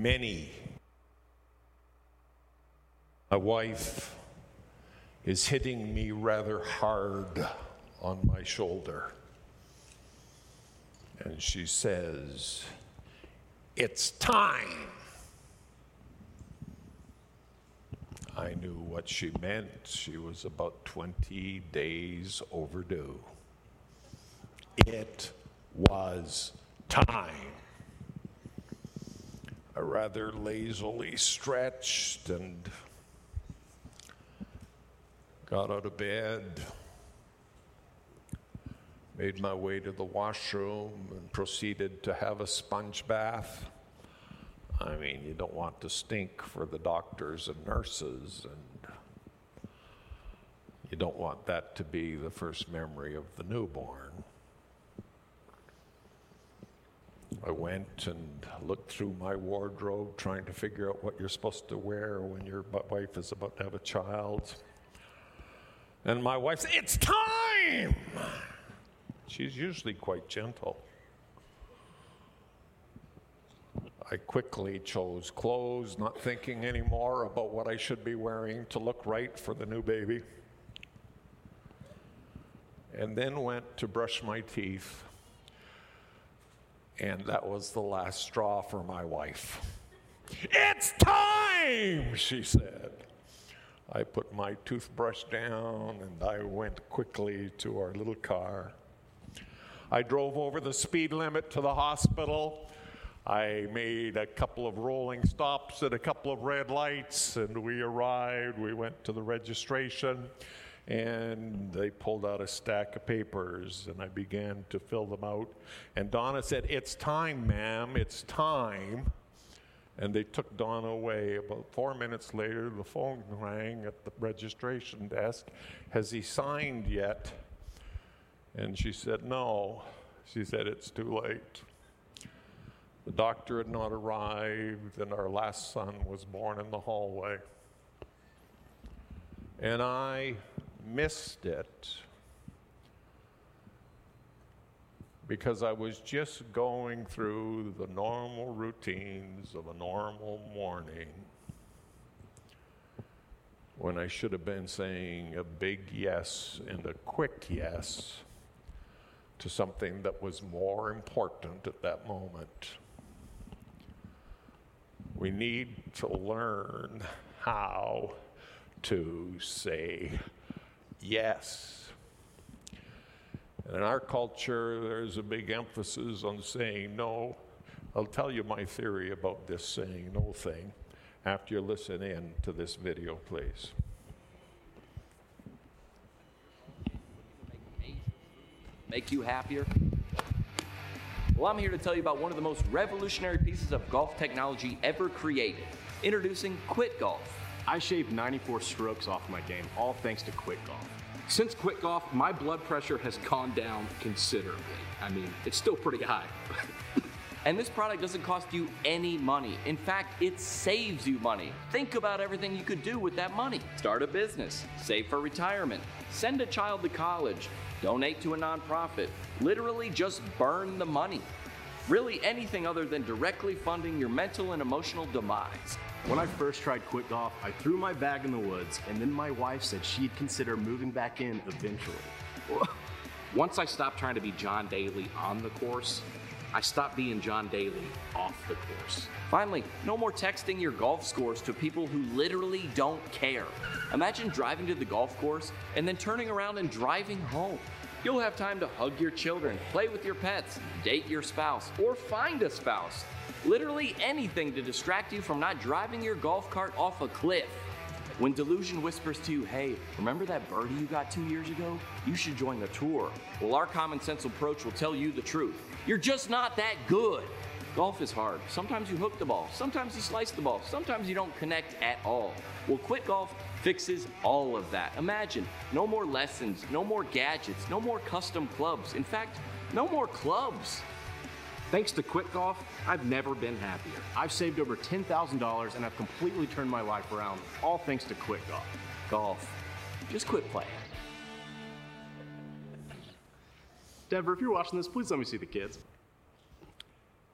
Many my wife is hitting me rather hard on my shoulder. And she says, It's time. I knew what she meant. She was about 20 days overdue. It was time. I rather lazily stretched and got out of bed, made my way to the washroom, and proceeded to have a sponge bath. I mean, you don't want to stink for the doctors and nurses, and you don't want that to be the first memory of the newborn. I went and looked through my wardrobe trying to figure out what you're supposed to wear when your wife is about to have a child. And my wife said, It's time! She's usually quite gentle. I quickly chose clothes, not thinking anymore about what I should be wearing to look right for the new baby. And then went to brush my teeth. And that was the last straw for my wife. It's time, she said. I put my toothbrush down and I went quickly to our little car. I drove over the speed limit to the hospital. I made a couple of rolling stops at a couple of red lights, and we arrived. We went to the registration, and they pulled out a stack of papers, and I began to fill them out. And Donna said, It's time, ma'am, it's time. And they took Donna away. About four minutes later, the phone rang at the registration desk. Has he signed yet? And she said, No. She said, It's too late. The doctor had not arrived, and our last son was born in the hallway. And I missed it because I was just going through the normal routines of a normal morning when I should have been saying a big yes and a quick yes to something that was more important at that moment. We need to learn how to say yes. And in our culture, there's a big emphasis on saying no. I'll tell you my theory about this saying no thing after you listen in to this video, please. Make you happier? Well, I'm here to tell you about one of the most revolutionary pieces of golf technology ever created. Introducing Quit Golf. I shaved 94 strokes off my game, all thanks to Quit Golf. Since Quit Golf, my blood pressure has gone down considerably. I mean, it's still pretty high. And this product doesn't cost you any money. In fact, it saves you money. Think about everything you could do with that money. Start a business, save for retirement, send a child to college, donate to a nonprofit. Literally just burn the money. Really anything other than directly funding your mental and emotional demise. When I first tried Quit Golf, I threw my bag in the woods, and then my wife said she'd consider moving back in eventually. Once I stopped trying to be John Daly on the course, I stopped being John Daly off the course. Finally, no more texting your golf scores to people who literally don't care. Imagine driving to the golf course and then turning around and driving home. You'll have time to hug your children, play with your pets, date your spouse, or find a spouse. Literally anything to distract you from not driving your golf cart off a cliff. When delusion whispers to you, hey, remember that birdie you got two years ago? You should join the tour. Well, our common sense approach will tell you the truth. You're just not that good. Golf is hard. Sometimes you hook the ball, sometimes you slice the ball, sometimes you don't connect at all. Well, Quit Golf fixes all of that. Imagine no more lessons, no more gadgets, no more custom clubs. In fact, no more clubs. Thanks to Quit Golf, I've never been happier. I've saved over $10,000 and I've completely turned my life around, all thanks to Quit Golf. Golf. Just quit playing. Denver, if you're watching this, please let me see the kids.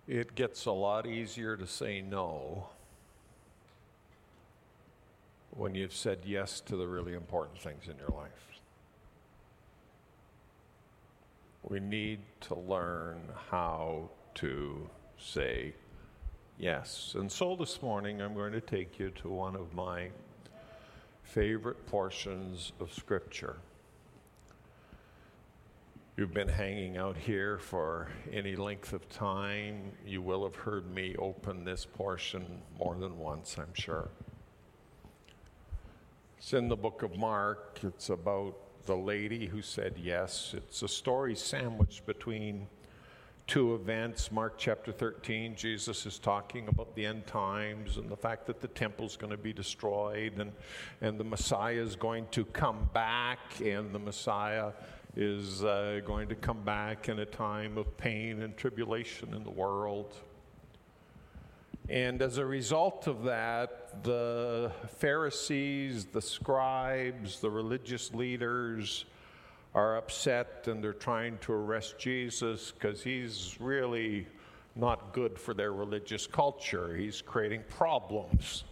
It gets a lot easier to say no when you've said yes to the really important things in your life. We need to learn how to say yes. And so this morning, I'm going to take you to one of my favorite portions of Scripture. You've been hanging out here for any length of time. You will have heard me open this portion more than once, I'm sure. It's in the book of Mark. It's about the lady who said yes. It's a story sandwiched between two events. Mark chapter 13, Jesus is talking about the end times and the fact that the temple's going to be destroyed and, and the Messiah is going to come back, and the Messiah is uh, going to come back in a time of pain and tribulation in the world. And as a result of that, the Pharisees, the scribes, the religious leaders are upset and they're trying to arrest Jesus because he's really not good for their religious culture. He's creating problems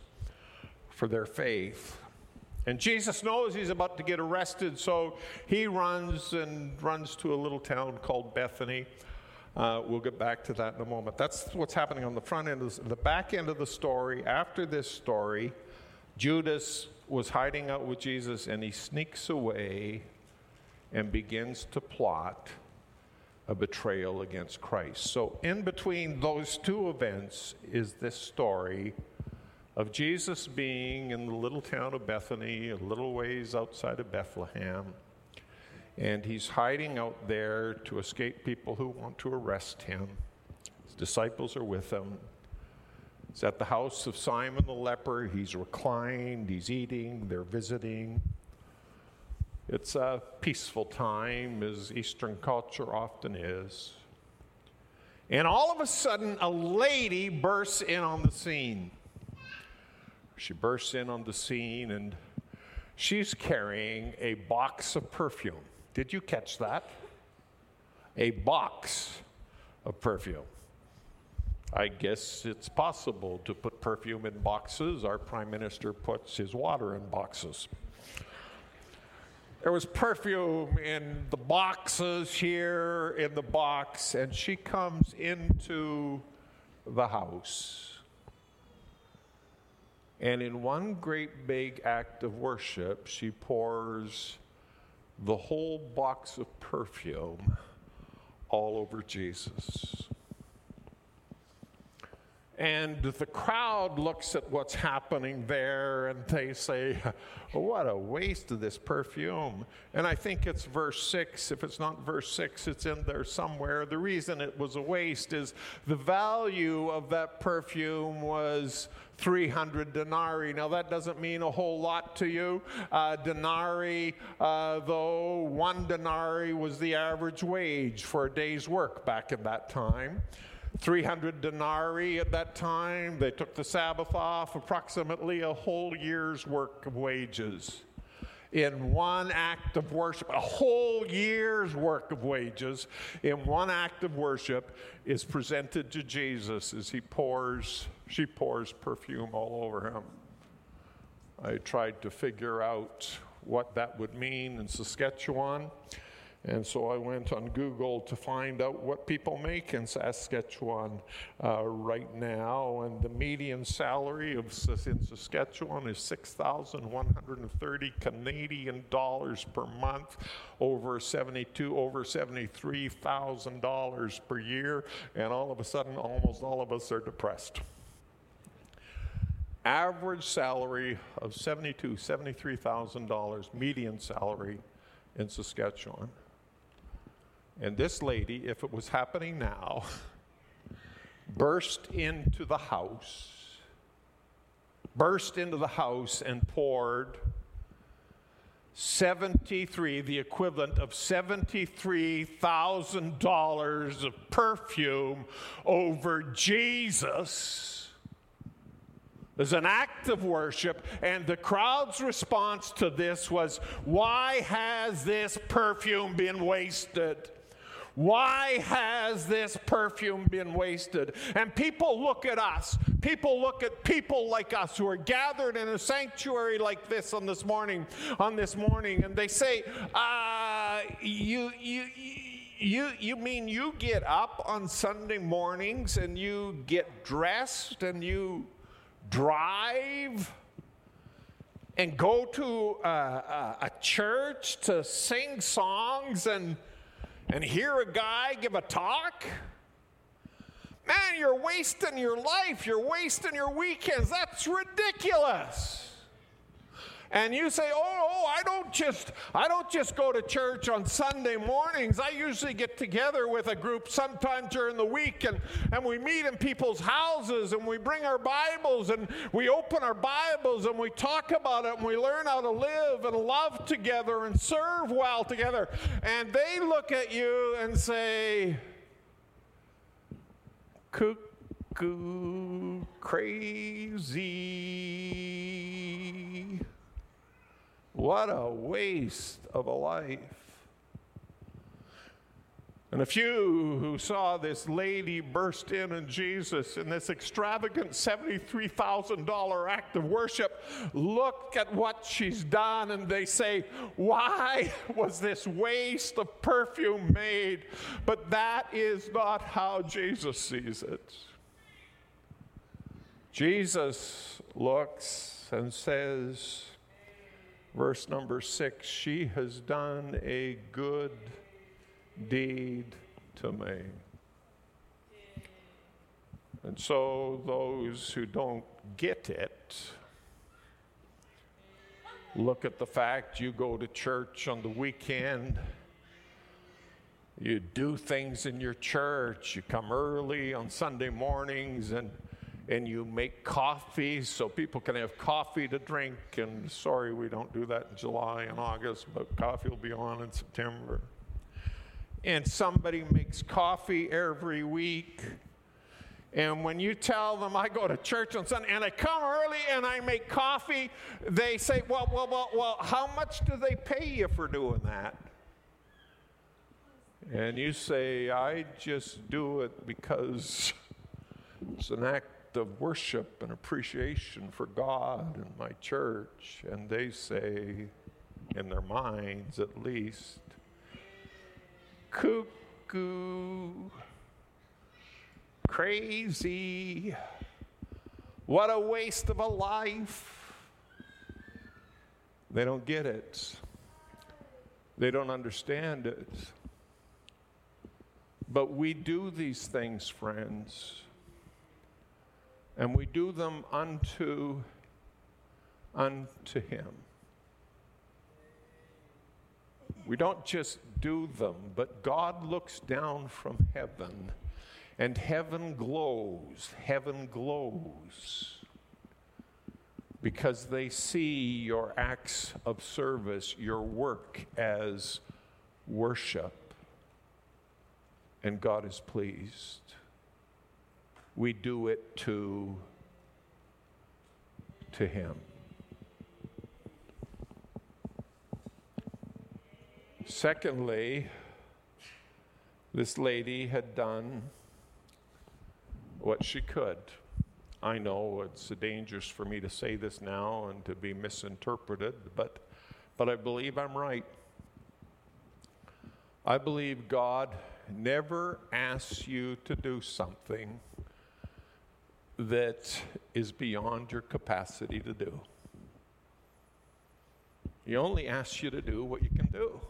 for their faith. And Jesus knows he's about to get arrested, so he runs and runs to a little town called Bethany. Uh, we'll get back to that in a moment. That's what's happening on the front end. The back end of the story, after this story, Judas was hiding out with Jesus and he sneaks away and begins to plot a betrayal against Christ. So, in between those two events is this story of Jesus being in the little town of Bethany, a little ways outside of Bethlehem. And he's hiding out there to escape people who want to arrest him. His disciples are with him. He's at the house of Simon the leper. He's reclined, he's eating, they're visiting. It's a peaceful time, as Eastern culture often is. And all of a sudden, a lady bursts in on the scene. She bursts in on the scene and she's carrying a box of perfume. Did you catch that? A box of perfume. I guess it's possible to put perfume in boxes. Our prime minister puts his water in boxes. There was perfume in the boxes here in the box, and she comes into the house. And in one great big act of worship, she pours the whole box of perfume all over Jesus. And the crowd looks at what's happening there and they say, What a waste of this perfume. And I think it's verse 6. If it's not verse 6, it's in there somewhere. The reason it was a waste is the value of that perfume was 300 denarii. Now, that doesn't mean a whole lot to you. Uh, denarii, uh, though, one denarii was the average wage for a day's work back in that time. 300 denarii at that time. They took the Sabbath off, approximately a whole year's work of wages. In one act of worship, a whole year's work of wages in one act of worship is presented to Jesus as he pours, she pours perfume all over him. I tried to figure out what that would mean in Saskatchewan. And so I went on Google to find out what people make in Saskatchewan uh, right now. And the median salary of, in Saskatchewan is 6,130 Canadian dollars per month, over 72, over $73,000 per year. And all of a sudden, almost all of us are depressed average salary of $72,000, $73,000 median salary in Saskatchewan. And this lady, if it was happening now, burst into the house, burst into the house and poured 73, the equivalent of $73,000 of perfume over Jesus as an act of worship. And the crowd's response to this was, Why has this perfume been wasted? Why has this perfume been wasted? And people look at us. People look at people like us who are gathered in a sanctuary like this on this morning, on this morning, and they say, uh, you, you, you, you mean you get up on Sunday mornings and you get dressed and you drive and go to a, a, a church to sing songs and and hear a guy give a talk? Man, you're wasting your life. You're wasting your weekends. That's ridiculous and you say, oh, oh, I don't just I don't just go to church on Sunday mornings. I usually get together with a group sometime during the week and, and we meet in people's houses and we bring our Bibles and we open our Bibles and we talk about it and we learn how to live and love together and serve well together. And they look at you and say, cuckoo crazy. What a waste of a life. And a few who saw this lady burst in in Jesus in this extravagant $73,000 act of worship look at what she's done and they say, Why was this waste of perfume made? But that is not how Jesus sees it. Jesus looks and says, verse number six she has done a good deed to me. And so those who don't get it look at the fact you go to church on the weekend, you do things in your church, you come early on Sunday mornings and and you make coffee so people can have coffee to drink. And sorry, we don't do that in July and August, but coffee will be on in September. And somebody makes coffee every week. And when you tell them I go to church on Sunday and I come early and I make coffee, they say, Well, well, well, well, how much do they pay you for doing that? And you say, I just do it because it's an act of worship and appreciation for God and my church, and they say, in their minds at least, cuckoo, crazy, what a waste of a life. They don't get it. They don't understand it. But we do these things, friends and we do them unto unto him. We don't just do them but god looks down from heaven and heaven glows heaven glows because they see your acts of service your work as worship and god is pleased we do it to, to Him. Secondly, this lady had done what she could. I know it's dangerous for me to say this now and to be misinterpreted, but, but I believe I'm right. I believe God never asks you to do something that is beyond your capacity to do. He only asks you to do what you can do.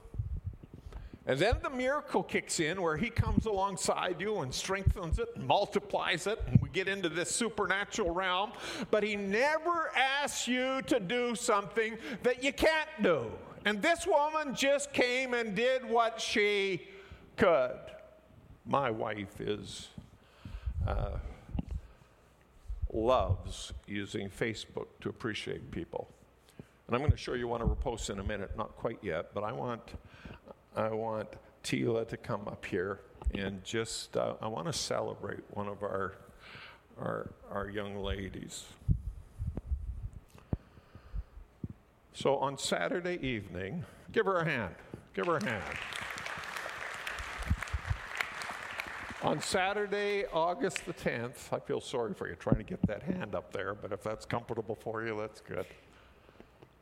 And then the miracle kicks in where he comes alongside you and strengthens it and multiplies it, and we get into this supernatural realm. But he never asks you to do something that you can't do. And this woman just came and did what she could. My wife is uh, loves using Facebook to appreciate people. And I'm going to show you one of her posts in a minute, not quite yet, but I want, I want Tila to come up here and just, uh, I want to celebrate one of our, our, our young ladies. So on Saturday evening, give her a hand. Give her a hand. On Saturday, August the 10th, I feel sorry for you trying to get that hand up there, but if that's comfortable for you, that's good.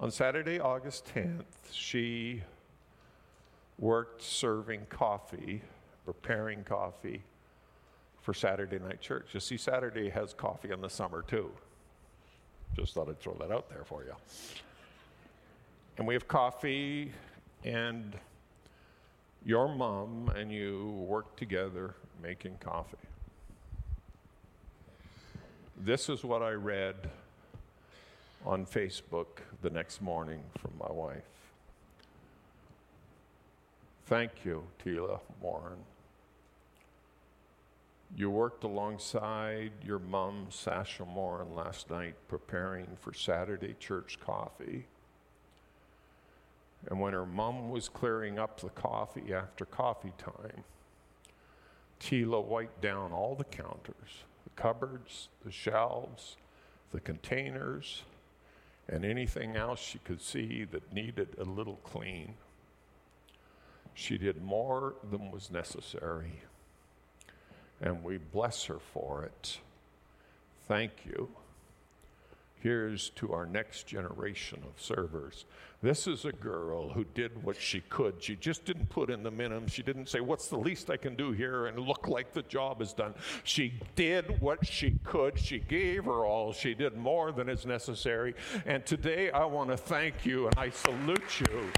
On Saturday, August 10th, she worked serving coffee, preparing coffee for Saturday night church. You see, Saturday has coffee in the summer too. Just thought I'd throw that out there for you. And we have coffee, and your mom and you work together making coffee. This is what I read on Facebook the next morning from my wife. Thank you, Tila Morin. You worked alongside your mom, Sasha Morin, last night preparing for Saturday church coffee. And when her mom was clearing up the coffee after coffee time, Tila wiped down all the counters, the cupboards, the shelves, the containers, and anything else she could see that needed a little clean. She did more than was necessary, and we bless her for it. Thank you here's to our next generation of servers. This is a girl who did what she could. She just didn't put in the minimum. She didn't say, What's the least I can do here and look like the job is done. She did what she could. She gave her all. She did more than is necessary. And today I want to thank you and I salute you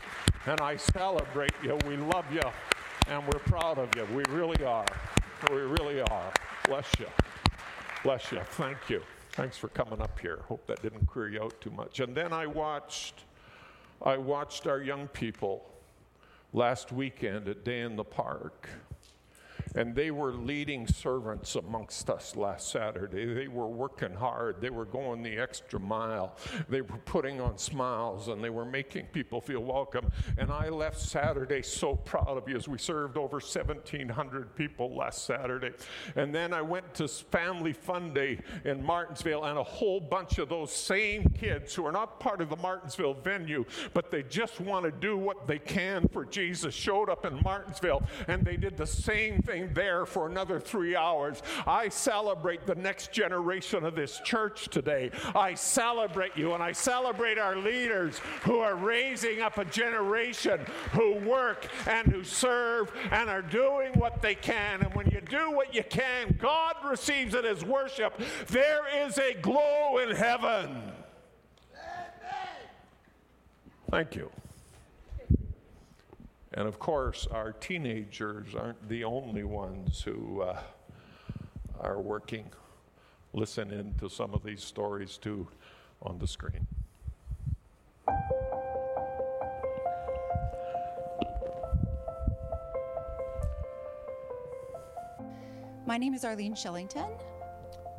and I celebrate you. We love you and we're proud of you. We really are. We really are. Bless you. Bless you. Thank you. Thanks for coming up here. Hope that didn't queer you out too much. And then I watched, I watched our young people last weekend at Day in the Park and they were leading servants amongst us last Saturday. They were working hard. They were going the extra mile. They were putting on smiles and they were making people feel welcome. And I left Saturday so proud of you as we served over 1,700 people last Saturday. And then I went to Family Fun Day in Martensville, and a whole bunch of those same kids who are not part of the Martensville venue, but they just want to do what they can for Jesus showed up in Martensville, and they did the same thing there for another three hours. I celebrate the next generation of this church today. I celebrate you and I celebrate our leaders who are raising up a generation who work and who serve and are doing what they can. And when you do what you can, God receives it as worship. There is a glow in heaven. Thank you. And of course, our teenagers aren't the only ones who uh, are working. Listen in to some of these stories too on the screen. My name is Arlene Shillington.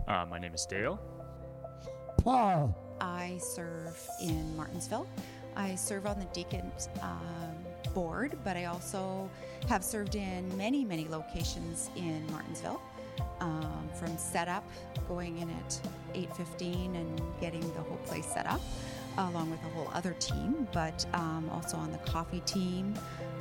Uh, my name is Dale. Paul. I serve in Martensville. I serve on the Deacons um, board, but I also have served in many, many locations in Martensville. Um, from setup, going in at 8:15 and getting the whole place set up, along with a whole other team. But um, also on the coffee team,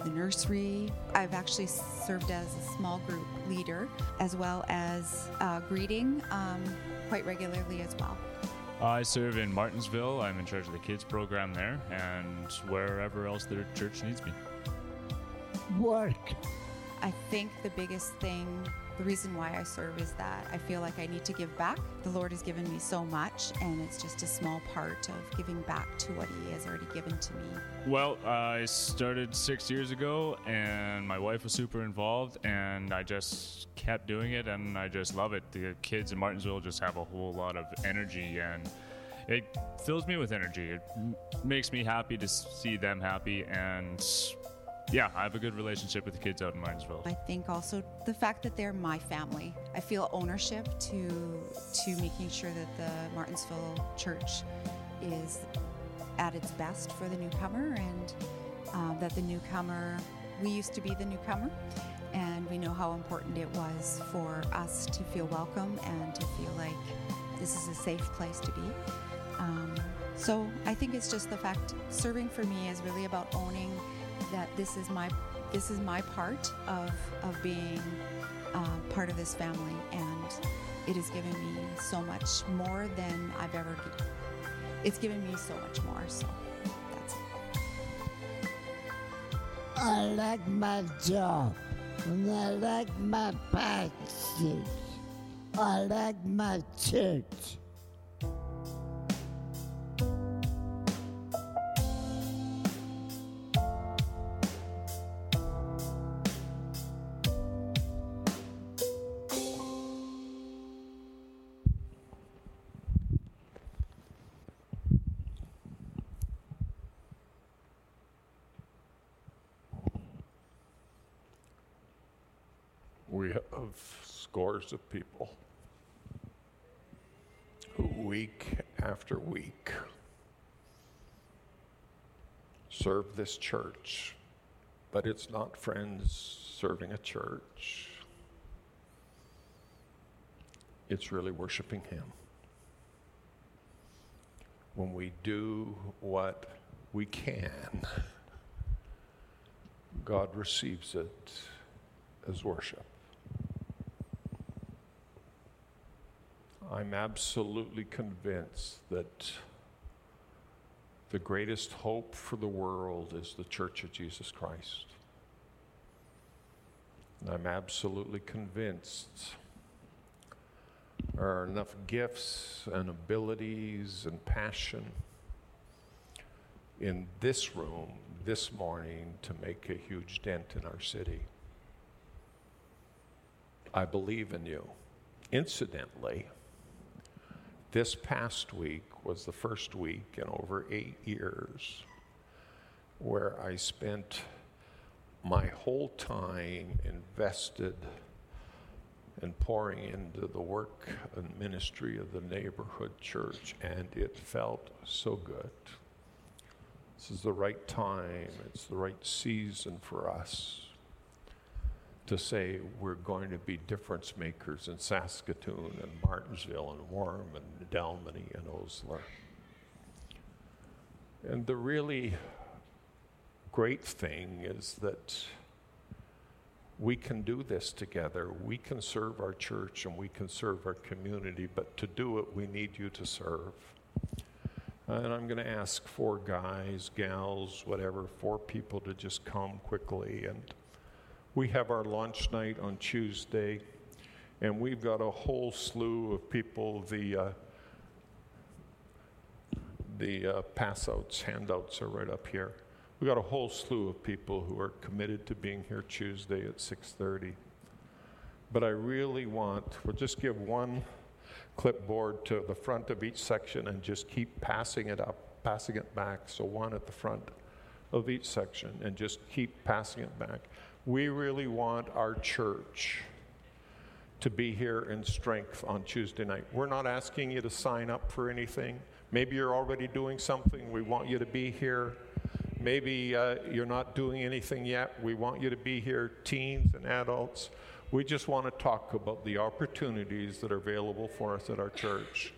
the nursery. I've actually served as a small group leader as well as uh, greeting um, quite regularly as well. I serve in Martensville. I'm in charge of the kids program there and wherever else the church needs me. Work. I think the biggest thing, the reason why I serve is that I feel like I need to give back. The Lord has given me so much, and it's just a small part of giving back to what He has already given to me. Well, I started six years ago, and my wife was super involved, and I just kept doing it, and I just love it. The kids in Martensville just have a whole lot of energy, and it fills me with energy. It makes me happy to see them happy, and yeah, I have a good relationship with the kids out in Martensville. I think also the fact that they're my family. I feel ownership to to making sure that the Martensville Church is at its best for the newcomer, and uh, that the newcomer. We used to be the newcomer, and we know how important it was for us to feel welcome and to feel like this is a safe place to be. Um, so I think it's just the fact serving for me is really about owning that this is my this is my part of of being uh, part of this family, and it has given me so much more than I've ever. It's given me so much more. So that's it. I like my job, and I like my practice. I like my church. Serve this church, but it's not friends serving a church, it's really worshiping Him. When we do what we can, God receives it as worship. I'm absolutely convinced that the greatest hope for the world is the Church of Jesus Christ. And I'm absolutely convinced there are enough gifts and abilities and passion in this room this morning to make a huge dent in our city. I believe in you. Incidentally, this past week was the first week in over eight years where I spent my whole time invested in pouring into the work and ministry of the neighborhood church, and it felt so good. This is the right time, it's the right season for us to say we're going to be difference makers in Saskatoon and Martensville and Warman and Dalmeny and Osler. And the really great thing is that we can do this together. We can serve our church and we can serve our community, but to do it, we need you to serve. and I'm going to ask four guys, gals, whatever, four people to just come quickly and we have our launch night on Tuesday, and we've got a whole slew of people. The uh, the uh, handouts are right up here. We've got a whole slew of people who are committed to being here Tuesday at 6:30. But I really want, we'll just give one clipboard to the front of each section and just keep passing it up, passing it back. So one at the front of each section and just keep passing it back. We really want our church to be here in strength on Tuesday night. We're not asking you to sign up for anything. Maybe you're already doing something. We want you to be here. Maybe uh, you're not doing anything yet. We want you to be here, teens and adults. We just want to talk about the opportunities that are available for us at our church.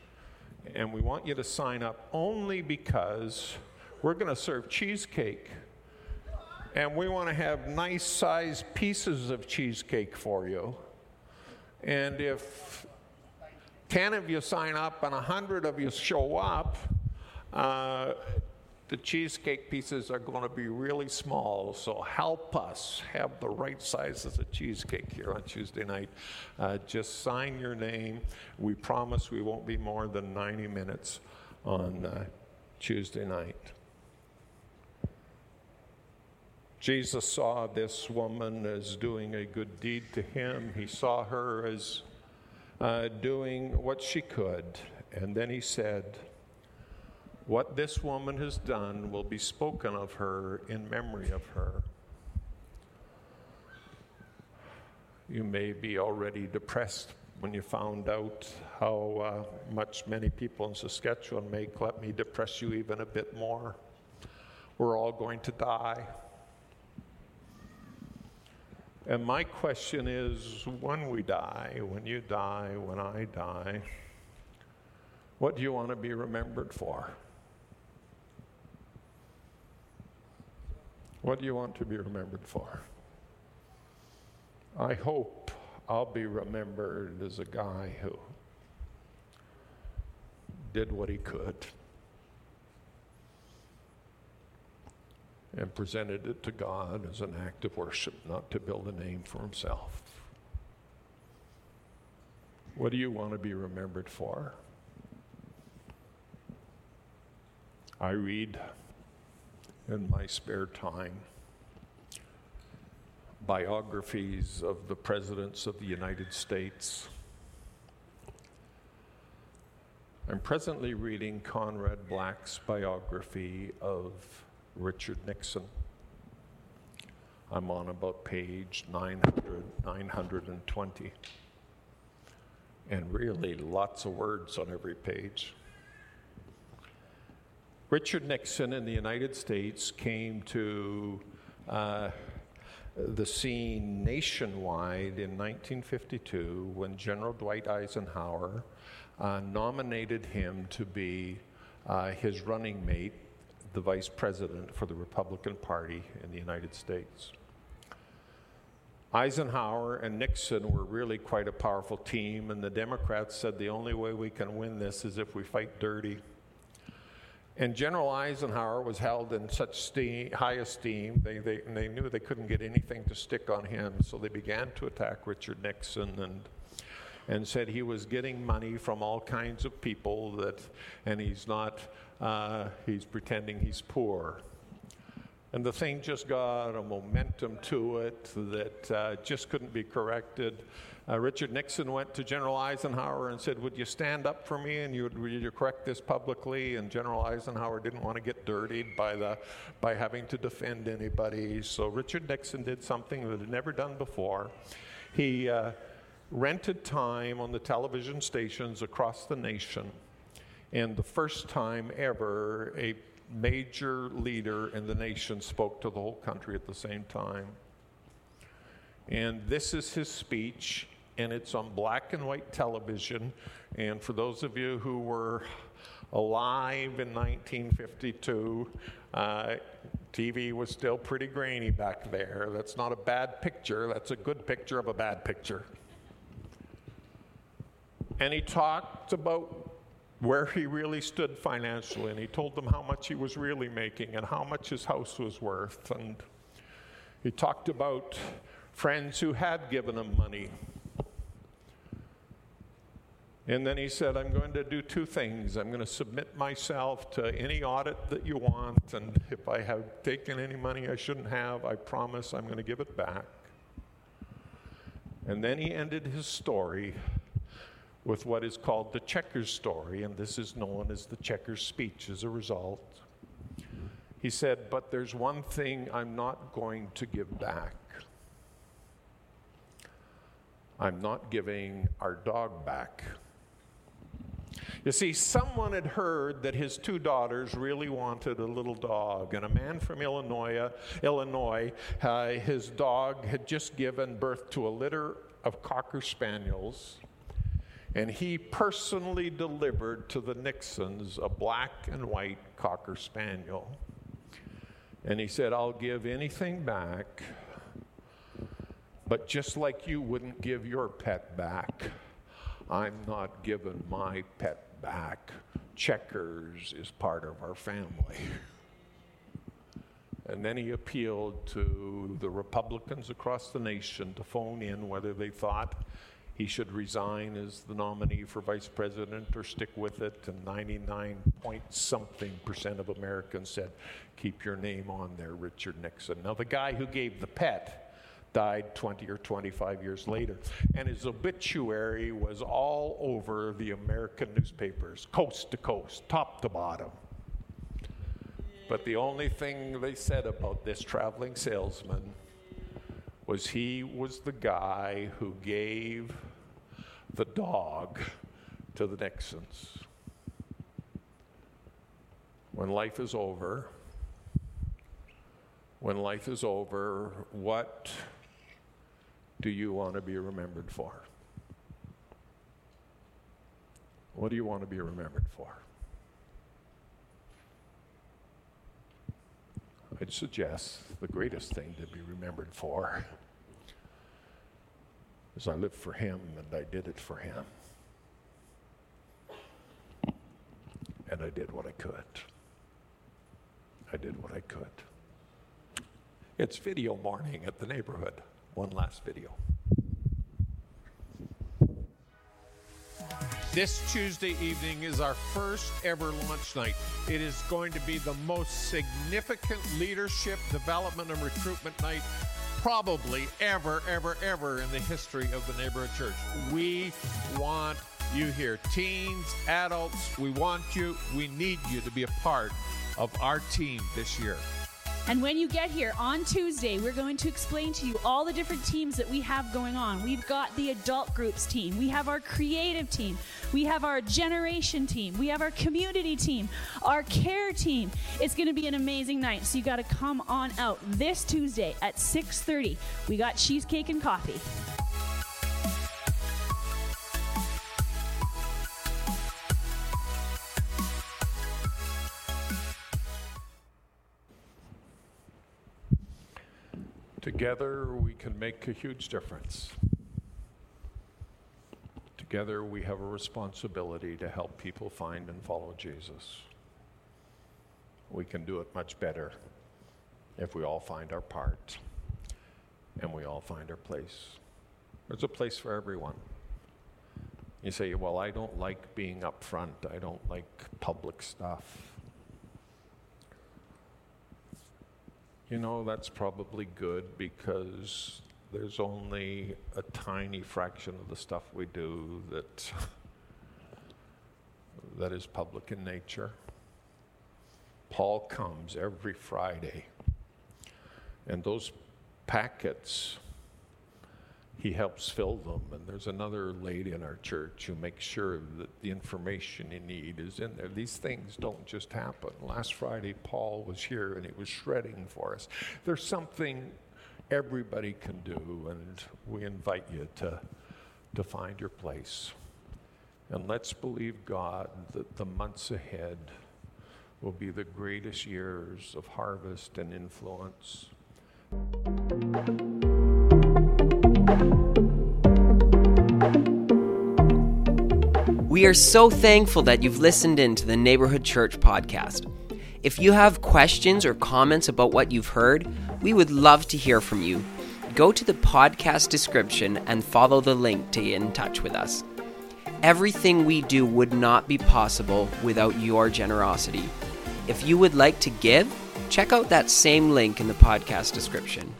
And we want you to sign up only because we're going to serve cheesecake and we want to have nice sized pieces of cheesecake for you. And if 10 of you sign up and 100 of you show up, uh, the cheesecake pieces are going to be really small. So help us have the right sizes of cheesecake here on Tuesday night. Uh, just sign your name. We promise we won't be more than 90 minutes on uh, Tuesday night. Jesus saw this woman as doing a good deed to him. He saw her as uh, doing what she could. And then he said, What this woman has done will be spoken of her in memory of her. You may be already depressed when you found out how uh, much many people in Saskatchewan make. Let me depress you even a bit more. We're all going to die. And my question is when we die, when you die, when I die, what do you want to be remembered for? What do you want to be remembered for? I hope I'll be remembered as a guy who did what he could and presented it to God as an act of worship, not to build a name for himself. What do you want to be remembered for? I read in my spare time biographies of the presidents of the United States. I'm presently reading Conrad Black's biography of Richard Nixon. I'm on about page 900, 920. And really, lots of words on every page. Richard Nixon in the United States came to uh, the scene nationwide in 1952 when General Dwight Eisenhower uh, nominated him to be uh, his running mate the vice president for the Republican Party in the United States. Eisenhower and Nixon were really quite a powerful team, and the Democrats said the only way we can win this is if we fight dirty. And General Eisenhower was held in such steam, high esteem, they, they, they knew they couldn't get anything to stick on him, so they began to attack Richard Nixon and and said he was getting money from all kinds of people that, and he's not, uh, he's pretending he's poor. And the thing just got a momentum to it that uh, just couldn't be corrected. Uh, Richard Nixon went to General Eisenhower and said, Would you stand up for me and you, would you correct this publicly? And General Eisenhower didn't want to get dirtied by, the, by having to defend anybody. So Richard Nixon did something that had never done before. He uh, rented time on the television stations across the nation, and the first time ever a major leader in the nation spoke to the whole country at the same time. And this is his speech, and it's on black and white television. And for those of you who were alive in 1952, uh, TV was still pretty grainy back there. That's not a bad picture, that's a good picture of a bad picture. And he talked about where he really stood financially, and he told them how much he was really making and how much his house was worth. And he talked about friends who had given him money. And then he said, I'm going to do two things. I'm going to submit myself to any audit that you want, and if I have taken any money I shouldn't have, I promise I'm going to give it back. And then he ended his story with what is called the Checkers story, and this is known as the Checkers speech as a result. He said, But there's one thing I'm not going to give back. I'm not giving our dog back. You see, someone had heard that his two daughters really wanted a little dog, and a man from Illinois, Illinois, uh, his dog had just given birth to a litter of cocker spaniels and he personally delivered to the Nixons a black and white Cocker Spaniel. And he said, I'll give anything back, but just like you wouldn't give your pet back, I'm not giving my pet back. Checkers is part of our family. And then he appealed to the Republicans across the nation to phone in whether they thought he should resign as the nominee for vice president or stick with it. And 99 point something percent of Americans said, keep your name on there, Richard Nixon. Now, the guy who gave the pet died 20 or 25 years later. And his obituary was all over the American newspapers, coast to coast, top to bottom. But the only thing they said about this traveling salesman was he was the guy who gave the dog to the Nixons. When life is over, when life is over, what do you want to be remembered for? What do you want to be remembered for? I'd suggest the greatest thing to be remembered for is I lived for Him and I did it for Him. And I did what I could. I did what I could. It's video morning at the neighborhood. One last video. This Tuesday evening is our first ever launch night. It is going to be the most significant leadership development and recruitment night probably ever, ever, ever in the history of the neighborhood church. We want you here. Teens, adults, we want you. We need you to be a part of our team this year. And when you get here on Tuesday, we're going to explain to you all the different teams that we have going on. We've got the adult groups team, we have our creative team, we have our generation team, we have our community team, our care team. It's going to be an amazing night. So you got to come on out this Tuesday at 6:30. We got cheesecake and coffee. Together, we can make a huge difference. Together, we have a responsibility to help people find and follow Jesus. We can do it much better if we all find our part and we all find our place. There's a place for everyone. You say, Well, I don't like being up front, I don't like public stuff. You know, that's probably good because there's only a tiny fraction of the stuff we do that that is public in nature. Paul comes every Friday, and those packets, he helps fill them. And there's another lady in our church who makes sure that the information you need is in there. These things don't just happen. Last Friday, Paul was here and he was shredding for us. There's something everybody can do, and we invite you to, to find your place. And let's believe God that the months ahead will be the greatest years of harvest and influence. We are so thankful that you've listened in to the Neighborhood Church podcast. If you have questions or comments about what you've heard, we would love to hear from you. Go to the podcast description and follow the link to get in touch with us. Everything we do would not be possible without your generosity. If you would like to give, check out that same link in the podcast description.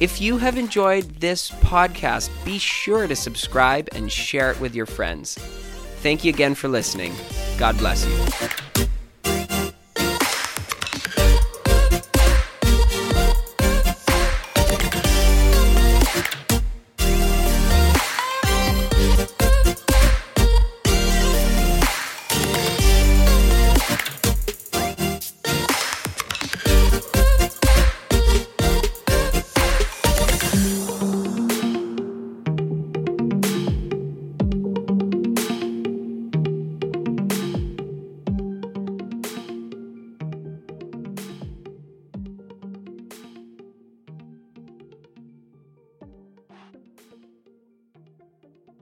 If you have enjoyed this podcast, be sure to subscribe and share it with your friends. Thank you again for listening. God bless you.